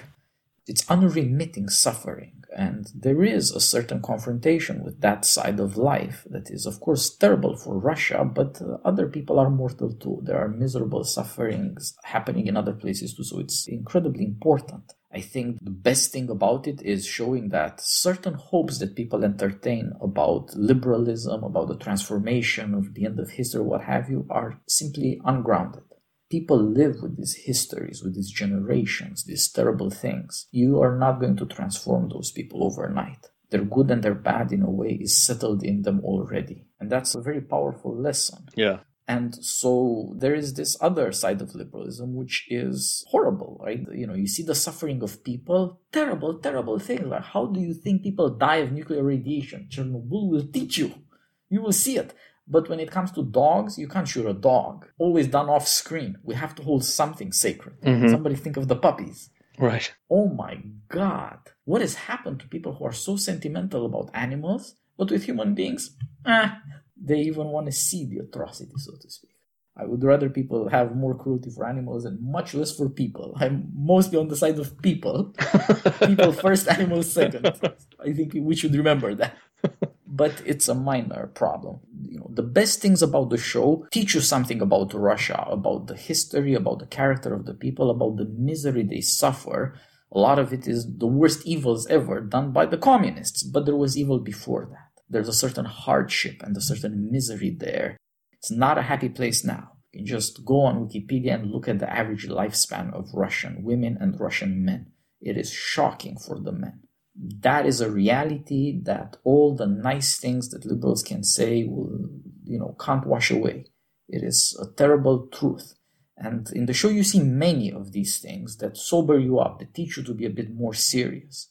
[SPEAKER 1] It's unremitting suffering. And there is a certain confrontation with that side of life that is, of course, terrible for Russia, but uh, other people are mortal too. There are miserable sufferings happening in other places too, so it's incredibly important. I think the best thing about it is showing that certain hopes that people entertain about liberalism, about the transformation of the end of history, what have you, are simply ungrounded people live with these histories, with these generations, these terrible things. You are not going to transform those people overnight. Their good and their bad, in a way, is settled in them already. And that's a very powerful lesson.
[SPEAKER 2] Yeah.
[SPEAKER 1] And so there is this other side of liberalism, which is horrible, right? You know, you see the suffering of people, terrible, terrible things. Like, how do you think people die of nuclear radiation? Chernobyl will teach you. You will see it. But when it comes to dogs, you can't shoot a dog. Always done off screen. We have to hold something sacred. Mm-hmm. Somebody think of the puppies.
[SPEAKER 2] Right.
[SPEAKER 1] Oh my God. What has happened to people who are so sentimental about animals, but with human beings, eh, they even want to see the atrocity, so to speak. I would rather people have more cruelty for animals and much less for people. I'm mostly on the side of people. people first, animals second. I think we should remember that but it's a minor problem. You know, the best things about the show teach you something about Russia, about the history, about the character of the people, about the misery they suffer. A lot of it is the worst evils ever done by the communists, but there was evil before that. There's a certain hardship and a certain misery there. It's not a happy place now. You can just go on Wikipedia and look at the average lifespan of Russian women and Russian men. It is shocking for the men that is a reality that all the nice things that liberals can say will, you know, can't wash away. It is a terrible truth. And in the show, you see many of these things that sober you up, that teach you to be a bit more serious.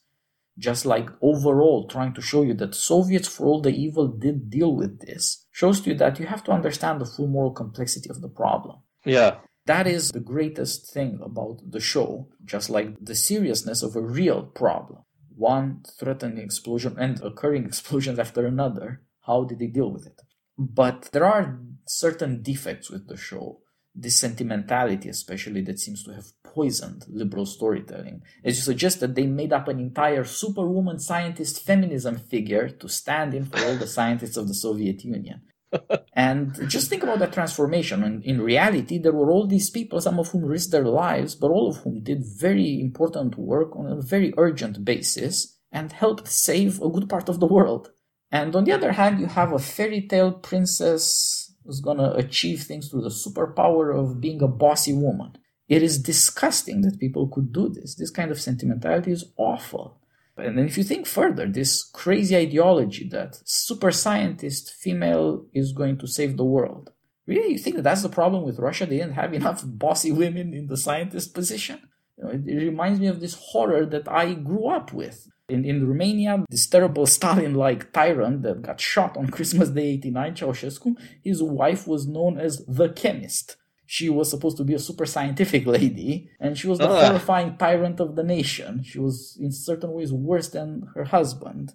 [SPEAKER 1] Just like overall trying to show you that Soviets, for all the evil, did deal with this, shows to you that you have to understand the full moral complexity of the problem.
[SPEAKER 2] Yeah.
[SPEAKER 1] That is the greatest thing about the show, just like the seriousness of a real problem one threatening explosion and occurring explosions after another. How did they deal with it? But there are certain defects with the show. This sentimentality, especially, that seems to have poisoned liberal storytelling. As you suggest that they made up an entire superwoman scientist feminism figure to stand in for all the scientists of the Soviet Union and just think about that transformation. And in reality, there were all these people, some of whom risked their lives, but all of whom did very important work on a very urgent basis and helped save a good part of the world. And on the other hand, you have a fairy tale princess who's gonna achieve things through the superpower of being a bossy woman. It is disgusting that people could do this. This kind of sentimentality is awful. And then if you think further, this crazy ideology that super scientist female is going to save the world. Really, you think that that's the problem with Russia? They didn't have enough bossy women in the scientist position? You know, it, it, reminds me of this horror that I grew up with. In, in Romania, this terrible Stalin like tyrant that got shot on Christmas Day 89, Ceausescu, his wife was known as the chemist she was supposed to be a super scientific lady, and she was the Ugh. horrifying tyrant of the nation. She was, in certain ways, worse than her husband.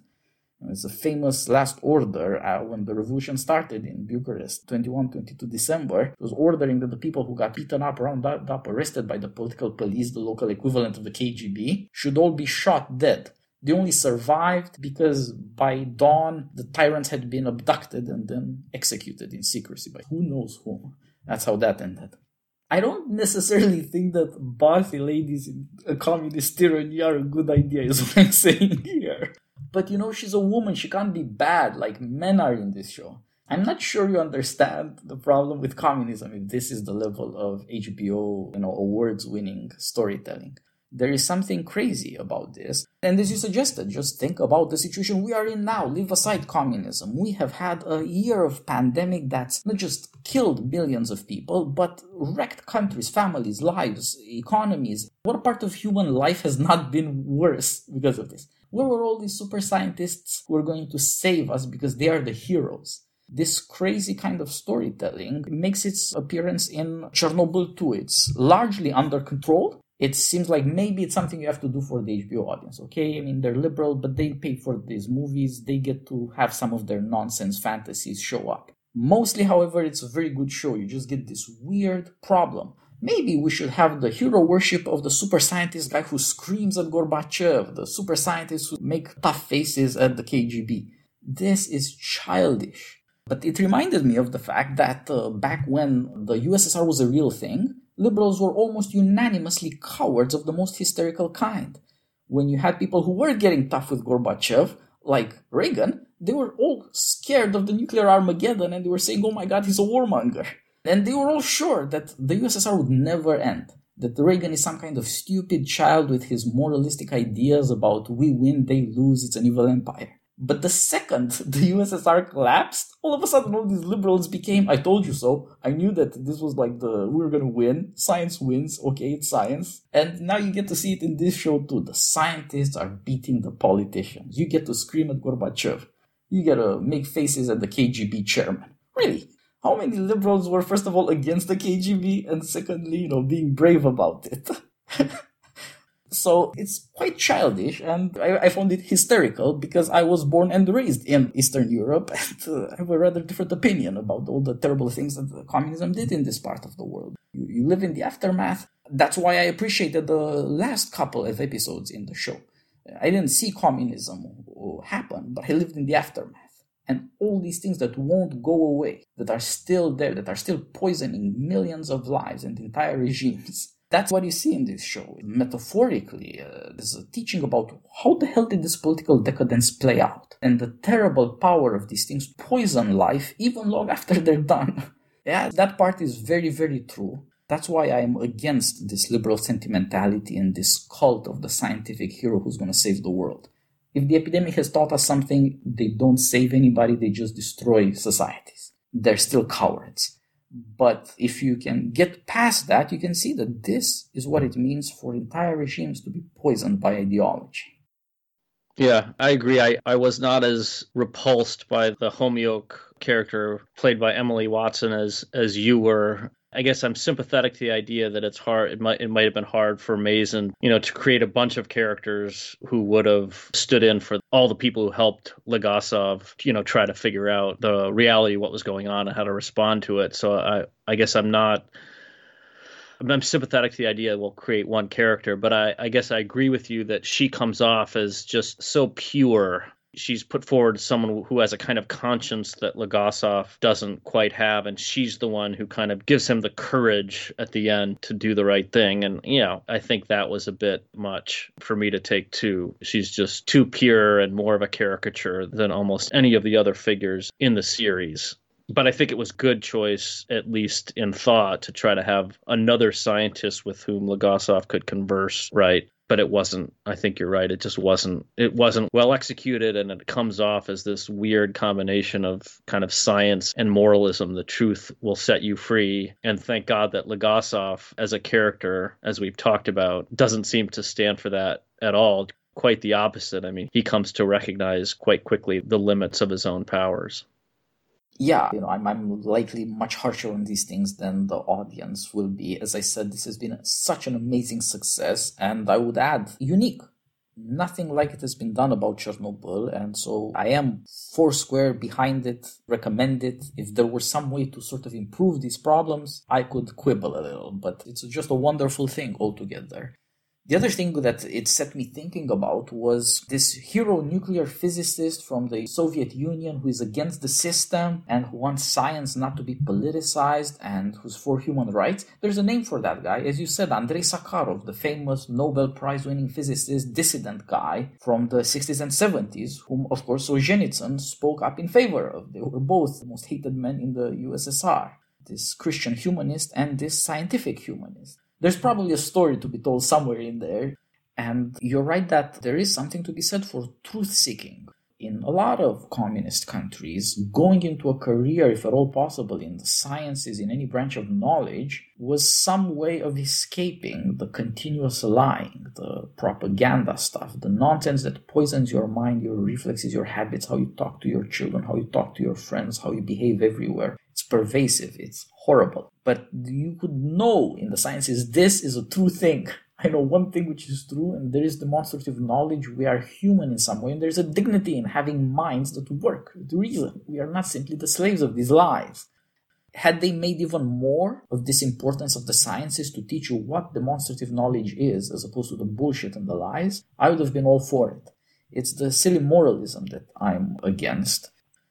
[SPEAKER 1] It's a famous last order uh, when the revolution started in Bucharest, 21, 22 December. It was ordering that the people who got beaten up, rounded up, arrested by the political police, the local equivalent of the KGB, should all be shot dead. They only survived because by dawn the tyrants had been abducted and then executed in secrecy by who knows whom. That's how that ended. I don't necessarily think that bossy ladies in a communist tyranny are a good idea, is what I'm saying here. but you know, she's a woman. She can't be bad like men are in this show. I'm not sure you understand the problem with communism if this is the level of HBO, you know, awards winning storytelling. There is something crazy about this. And as you suggested, just think about the situation we are in now. Leave aside communism. We have had a year of pandemic that's not just killed millions of people, but wrecked countries, families, lives, economies. What part of human life has not been worse because of this? Where were all these super scientists who are going to save us because they are the heroes? This crazy kind of storytelling makes its appearance in Chernobyl too. It's largely under control, it seems like maybe it's something you have to do for the HBO audience, okay? I mean, they're liberal, but they pay for these movies. They get to have some of their nonsense fantasies show up. Mostly, however, it's a very good show. You just get this weird problem. Maybe we should have the hero worship of the super scientist guy who screams at Gorbachev, the super scientists who make tough faces at the KGB. This is childish. But it reminded me of the fact that uh, back when the USSR was a real thing, liberals were almost unanimously cowards of the most hysterical kind. When you had people who were getting tough with Gorbachev, like Reagan, they were all scared of the nuclear Armageddon and they were saying, oh my god, he's a warmonger. And they were all sure that the USSR would never end. That Reagan is some kind of stupid child with his moralistic ideas about we win, they lose, it's an evil empire. But the second the USSR collapsed, all of a sudden all these liberals became, I told you so. I knew that this was like the, we were gonna win. Science wins. Okay, it's science. And now you get to see it in this show too. The scientists are beating the politicians. You get to scream at Gorbachev. You get to make faces at the KGB chairman. Really? How many liberals were first of all against the KGB and secondly, you know, being brave about it? So it's quite childish, and I, I, found it hysterical because I was born and raised in Eastern Europe, and uh, I have a rather different opinion about all the terrible things that communism did in this part of the world. You, you live in the aftermath. That's why I appreciated the last couple of episodes in the show. I didn't see communism happen, but I lived in the aftermath. And all these things that won't go away, that are still there, that are still poisoning millions of lives and entire regimes that's what you see in this show. Metaphorically, uh, there's a teaching about how the hell did this political decadence play out, and the terrible power of these things poison life even long after they're done. yeah, that part is very, very true. That's why I'm against this liberal sentimentality and this cult of the scientific hero who's going to save the world. If the epidemic has taught us something, they don't save anybody, they just destroy societies. They're still cowards. But if you can get past that, you can see that this is what it means for entire regimes to be poisoned by ideology.
[SPEAKER 2] Yeah, I agree. I, I was not as repulsed by the Khomyuk character played by Emily Watson as as you were. I guess I'm sympathetic to the idea that it's hard. It might it might have been hard for Mazin, you know, to create a bunch of characters who would have stood in for all the people who helped Legasov, you know, try to figure out the reality, what was going on, and how to respond to it. So I I guess I'm not. I'm sympathetic to the idea we'll create one character, but I, I guess I agree with you that she comes off as just so pure she's put forward someone who has a kind of conscience that Legasov doesn't quite have, and she's the one who kind of gives him the courage at the end to do the right thing. And you know, I think that was a bit much for me to take too. She's just too pure and more of a caricature than almost any of the other figures in the series. But I think it was good choice, at least in thought, to try to have another scientist with whom Legasov could converse, right? But it wasn't i think you're right it just wasn't it wasn't well executed and it comes off as this weird combination of kind of science and moralism the truth will set you free and thank god that legasov as a character as we've talked about doesn't seem to stand for that at all. Quite the opposite i mean he comes to recognize quite quickly the limits of his own powers
[SPEAKER 1] yeah, you know, I'm, I'm likely much harsher on these things than the audience will be. As I said, this has been such an amazing success, and I would add, unique. Nothing like it has been done about Chernobyl, and so I am foursquare behind it, recommend it. If there were some way to sort of improve these problems, I could quibble a little, but it's just a wonderful thing altogether. The other thing that it set me thinking about was this hero nuclear physicist from the Soviet Union who is against the system and who wants science not to be politicized and who's for human rights. There's a name for that guy. As you said, Andrei Sakharov, the famous Nobel Prize winning physicist, dissident guy from the 60s and 70s, whom, of course, Solzhenitsyn spoke up in favor of. They were both the most hated men in the USSR this Christian humanist and this scientific humanist. There's probably a story to be told somewhere in there. And you're right that there is something to be said for truth seeking. In a lot of communist countries, going into a career, if at all possible, in the sciences, in any branch of knowledge, was some way of escaping the continuous lying, the propaganda stuff, the nonsense that poisons your mind, your reflexes, your habits, how you talk to your children, how you talk to your friends, how you behave everywhere. It's pervasive, it's horrible. But you could know in the sciences this is a true thing. I know one thing which is true, and there is demonstrative knowledge. We are human in some way, and there's a dignity in having minds that work with reason. We are not simply the slaves of these lies. Had they made even more of this importance of the sciences to teach you what demonstrative knowledge is, as opposed to the bullshit and the lies, I would have been all for it. It's the silly moralism that I'm against.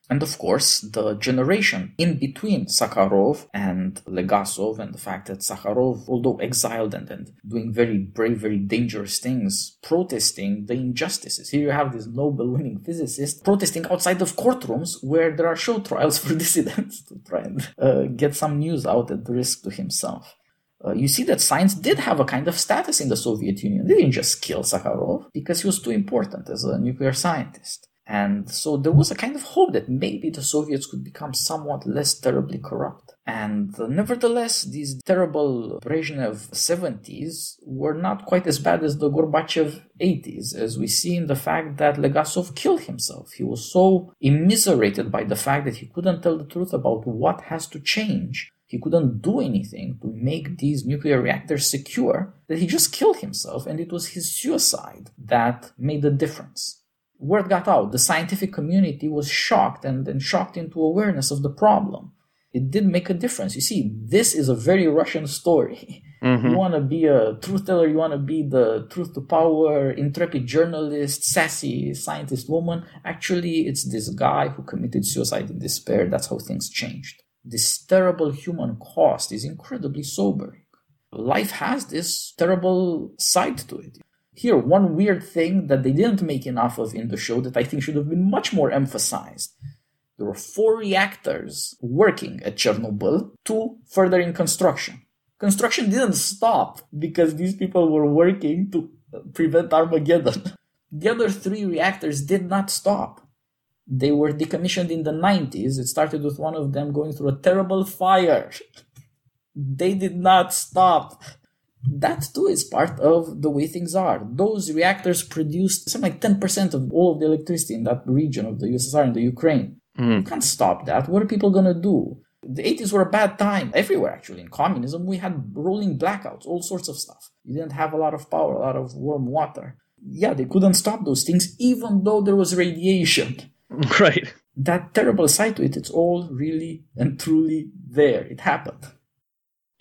[SPEAKER 1] And of course, the generation in between Sakharov and Legasov, and the fact that Sakharov, although exiled and, and doing very brave, very dangerous things, protesting the injustices. Here you have this Nobel winning physicist protesting outside of courtrooms where there are show trials for dissidents to try and uh, get some news out at risk to himself. Uh, you see that science did have a kind of status in the Soviet Union. They didn't just kill Sakharov because he was too important as a nuclear scientist. And so there was a kind of hope that maybe the Soviets could become somewhat less terribly corrupt. And nevertheless, these terrible Brezhnev 70s were not quite as bad as the Gorbachev 80s, as we see in the fact that Legasov killed himself. He was so immiserated by the fact that he couldn't tell the truth about what has to change. He couldn't do anything to make these nuclear reactors secure that he just killed himself, and it was his suicide that made the difference word got out. The scientific community was shocked and, and shocked into awareness of the problem. It did make a difference. You see, this is a very Russian story. Mm-hmm. You want to be a truth teller, you want to be the truth to power, intrepid journalist, sassy scientist woman. Actually, it's this guy who committed suicide in despair. That's how things changed. This terrible human cost is incredibly sobering. Life has this terrible side to it. Here, one weird thing that they didn't make enough of in the show that I think should have been much more emphasized. There were four reactors working at Chernobyl, two further in construction. Construction didn't stop because these people were working to prevent Armageddon. The other three reactors did not stop. They were decommissioned in the 90s. It started with one of them going through a terrible fire. they did not stop that too is part of the way things are. Those reactors produced something like 10% of all of the electricity in that region of the USSR and the Ukraine. Mm. You can't stop that. What are people going to do? The 80s were a bad time everywhere, actually. In communism, we had rolling blackouts, all sorts of stuff. You didn't have a lot of power, a lot of warm water. Yeah, they couldn't stop those things, even though there was radiation.
[SPEAKER 2] Right.
[SPEAKER 1] That terrible side to it, it's all really and truly there. It happened.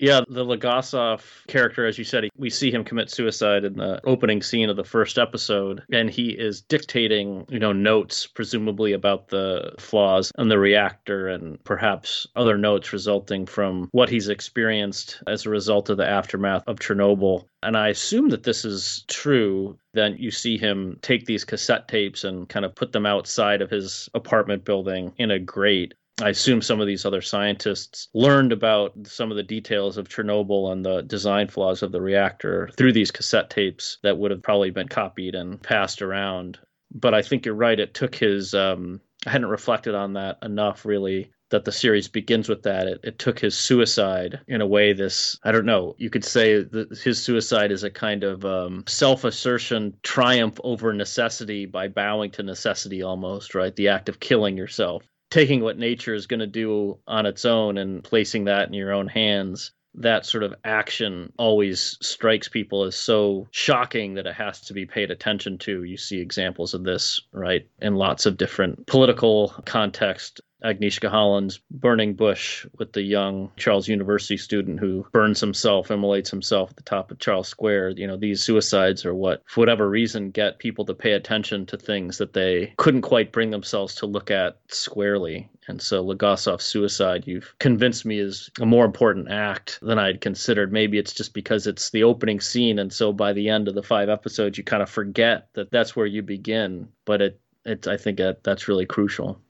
[SPEAKER 2] Yeah, the Legasov character, as you said, we see him commit suicide in the opening scene of the first episode, and he is dictating, you know, notes, presumably about the flaws in the reactor and perhaps other notes resulting from what he's experienced as a result of the aftermath of Chernobyl. And I assume that this is true. Then you see him take these cassette tapes and kind of put them outside of his apartment building in a grate I assume some of these other scientists learned about some of the details of Chernobyl and the design flaws of the reactor through these cassette tapes that would have probably been copied and passed around. But I think you're right. It took his, um, I hadn't reflected on that enough really. That the series begins with that. It, it took his suicide in a way. This I don't know. You could say that his suicide is a kind of um, self-assertion, triumph over necessity by bowing to necessity, almost right. The act of killing yourself taking what nature is going to do on its own and placing that in your own hands that sort of action always strikes people as so shocking that it has to be paid attention to. You see examples of this, right, in lots of different political context. Agnieszka Holland's Burning Bush with the young Charles University student who burns himself, immolates himself at the top of Charles Square. You know, these suicides are what, for whatever reason, get people to pay attention to things that they couldn't quite bring themselves to look at squarely. And so Legasov's suicide, you've convinced me, is a more important act than I'd considered. Maybe it's just because it's the opening scene. And so by the end of the five episodes, you kind of forget that that's where you begin. But it, it I think that that's really crucial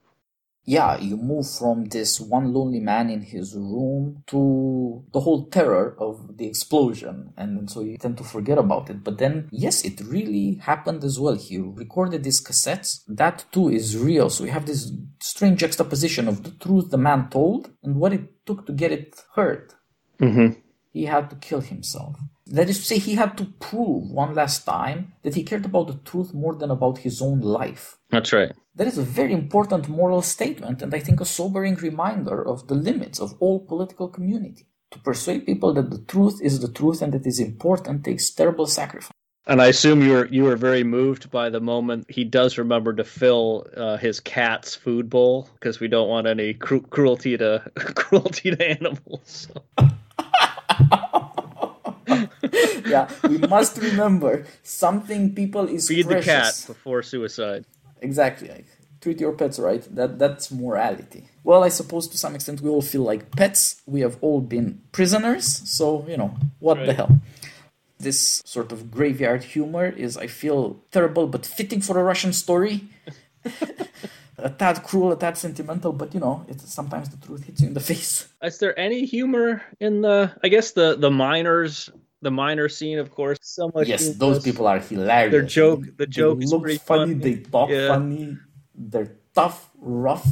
[SPEAKER 1] yeah, you move from this one lonely man in his room to the whole terror of the explosion. And so you tend to forget about it. But then, yes, it really happened as well. He recorded these cassettes. That too is real. So we have this strange juxtaposition of the truth the man told and what it took to get it heard.
[SPEAKER 2] Mm-hmm.
[SPEAKER 1] He had to kill himself. That is to say, he had to prove one last time that he cared about the truth more than about his own life.
[SPEAKER 2] That's right.
[SPEAKER 1] That is a very important moral statement, and I think a sobering reminder of the limits of all political community. To persuade people that the truth is the truth and that is important takes terrible sacrifice.
[SPEAKER 2] And I assume you were you were very moved by the moment he does remember to fill uh, his cat's food bowl because we don't want any cru- cruelty to cruelty to animals.
[SPEAKER 1] yeah, we must remember something people is
[SPEAKER 2] feed
[SPEAKER 1] precious.
[SPEAKER 2] the cat before suicide.
[SPEAKER 1] Exactly. Like, treat your pets right. That that's morality. Well, I suppose to some extent we all feel like pets. We have all been prisoners, so you know what right. the hell. This sort of graveyard humor is, I feel, terrible but fitting for a Russian story. a tad cruel, a tad sentimental, but you know, it's sometimes the truth hits you in the face.
[SPEAKER 2] Is there any humor in the? I guess the the miners the miner scene, of course, so much.
[SPEAKER 1] Yes, those people are hilarious.
[SPEAKER 2] Their joke, the joke
[SPEAKER 1] they look funny, They talk yeah. funny. They're tough, rough,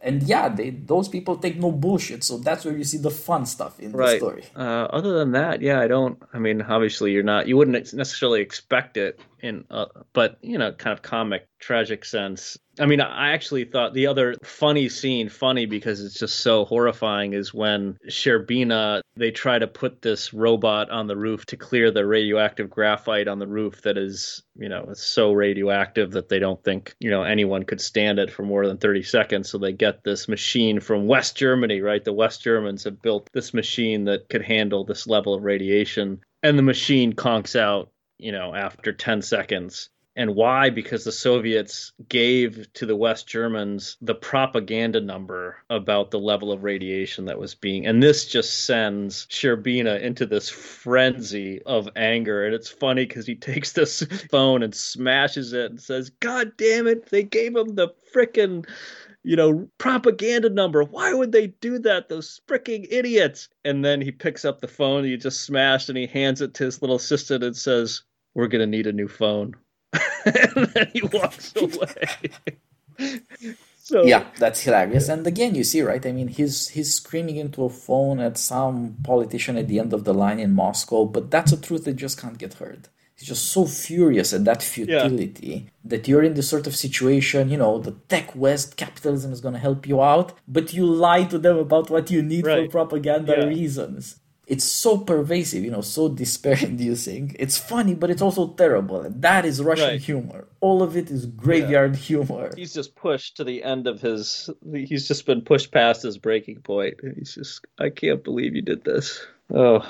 [SPEAKER 1] and yeah, they those people take no bullshit. So that's where you see the fun stuff in right. the story.
[SPEAKER 2] Uh, other than that, yeah, I don't. I mean, obviously, you're not. You wouldn't necessarily expect it in, uh, but you know, kind of comic, tragic sense. I mean, I actually thought the other funny scene, funny because it's just so horrifying, is when Shcherbina they try to put this robot on the roof to clear the radioactive graphite on the roof that is, you know, it's so radioactive that they don't think, you know, anyone could stand it for more than 30 seconds. So they get this machine from West Germany, right? The West Germans have built this machine that could handle this level of radiation, and the machine conks out, you know, after 10 seconds and why? Because the Soviets gave to the West Germans the propaganda number about the level of radiation that was being, and this just sends Shcherbina into this frenzy of anger. And it's funny because he takes this phone and smashes it and says, God damn it, they gave him the frickin' you know, propaganda number. Why would they do that? Those freaking idiots. And then he picks up the phone he just smashed and he hands it to his little assistant and says, We're going to need a new phone. and then he walks away.
[SPEAKER 1] so yeah, that's hilarious. And again, you see, right? I mean, he's he's screaming into a phone at some politician at the end of the line in Moscow, but that's a truth that just can't get heard. He's just so furious at that futility yeah. that you're in this sort of situation. You know, the tech West capitalism is going to help you out, but you lie to them about what you need right. for propaganda yeah. reasons it's so pervasive, you know, so despair-inducing. It's funny, but it's also terrible. And that is Russian right. humor. All of it is graveyard yeah. humor.
[SPEAKER 2] He's just pushed to the end of his. He's just been pushed past his breaking point. He's just, I can't believe you did this. Oh,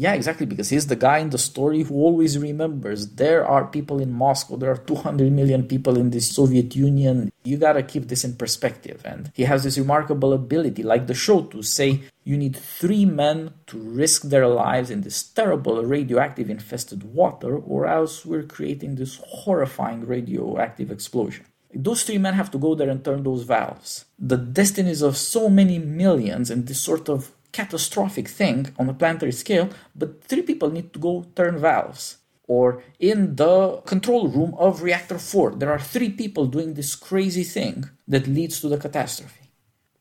[SPEAKER 1] yeah, exactly, because he's the guy in the story who always remembers there are people in Moscow, there are 200 million people in the Soviet Union. You gotta keep this in perspective. And he has this remarkable ability, like the show, to say you need three men to risk their lives in this terrible radioactive infested water, or else we're creating this horrifying radioactive explosion. Those three men have to go there and turn those valves. The destinies of so many millions and this sort of catastrophic thing on a planetary scale, but three people need to go turn valves. Or in the control room of reactor 4, there are three people doing this crazy thing that leads to the catastrophe.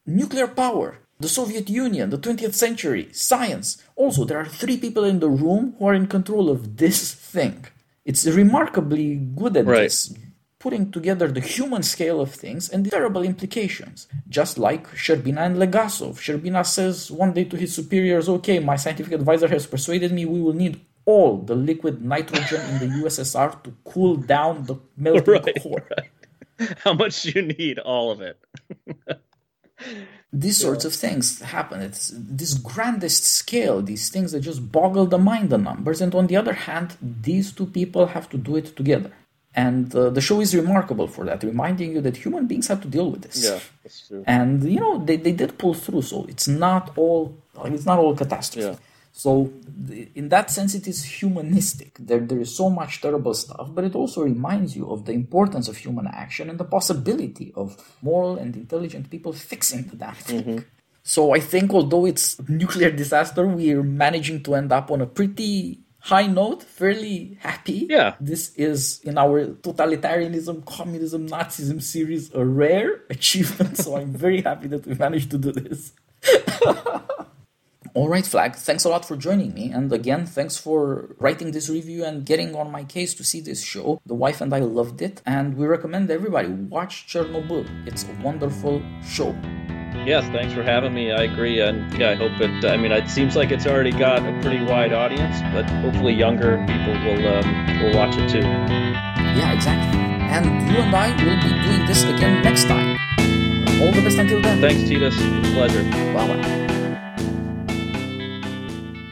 [SPEAKER 1] Nuclear power, the Soviet Union, the 20th century, science. Also, there are three people in the room who are in control of this thing. It's remarkably good at right. this putting together the human scale of things and the terrible implications. Just like Shcherbina and Legasov. Shcherbina says one day to his superiors, okay, my scientific advisor has persuaded me we will need all the liquid nitrogen in the USSR to cool down the melting right, core.
[SPEAKER 2] Right. How much do you need? All of it.
[SPEAKER 1] these sorts of things happen. It's this grandest scale, these things that just boggle the mind, the numbers. And on the other hand, these two people have to do it together. And uh, the show is remarkable for that, reminding you that human beings have to deal with this.
[SPEAKER 2] Yeah, that's true.
[SPEAKER 1] And you know they, they did pull through, so it's not all it's not all catastrophe.
[SPEAKER 2] Yeah.
[SPEAKER 1] So in that sense, it is humanistic. There there is so much terrible stuff, but it also reminds you of the importance of human action and the possibility of moral and intelligent people fixing the damn thing.
[SPEAKER 2] Mm-hmm.
[SPEAKER 1] So I think although it's nuclear disaster, we're managing to end up on a pretty high note, fairly happy.
[SPEAKER 2] Yeah.
[SPEAKER 1] This is in our totalitarianism, communism, Nazism series a rare achievement. so I'm very happy that we managed to do this. All right, Flagg, thanks a lot for joining me. And again, thanks for writing this review and getting on my case to see this show. The wife and I loved it, and we recommend everybody watch Chernobyl. It's a wonderful show.
[SPEAKER 2] Yes, thanks for having me. I agree, and yeah, I hope it. I mean, it seems like it's already got a pretty wide audience, but hopefully younger people will um, will watch it too.
[SPEAKER 1] Yeah, exactly. And you and I will be doing this again next time. All the best until then.
[SPEAKER 2] Thanks, Titus. Pleasure.
[SPEAKER 1] Bye bye.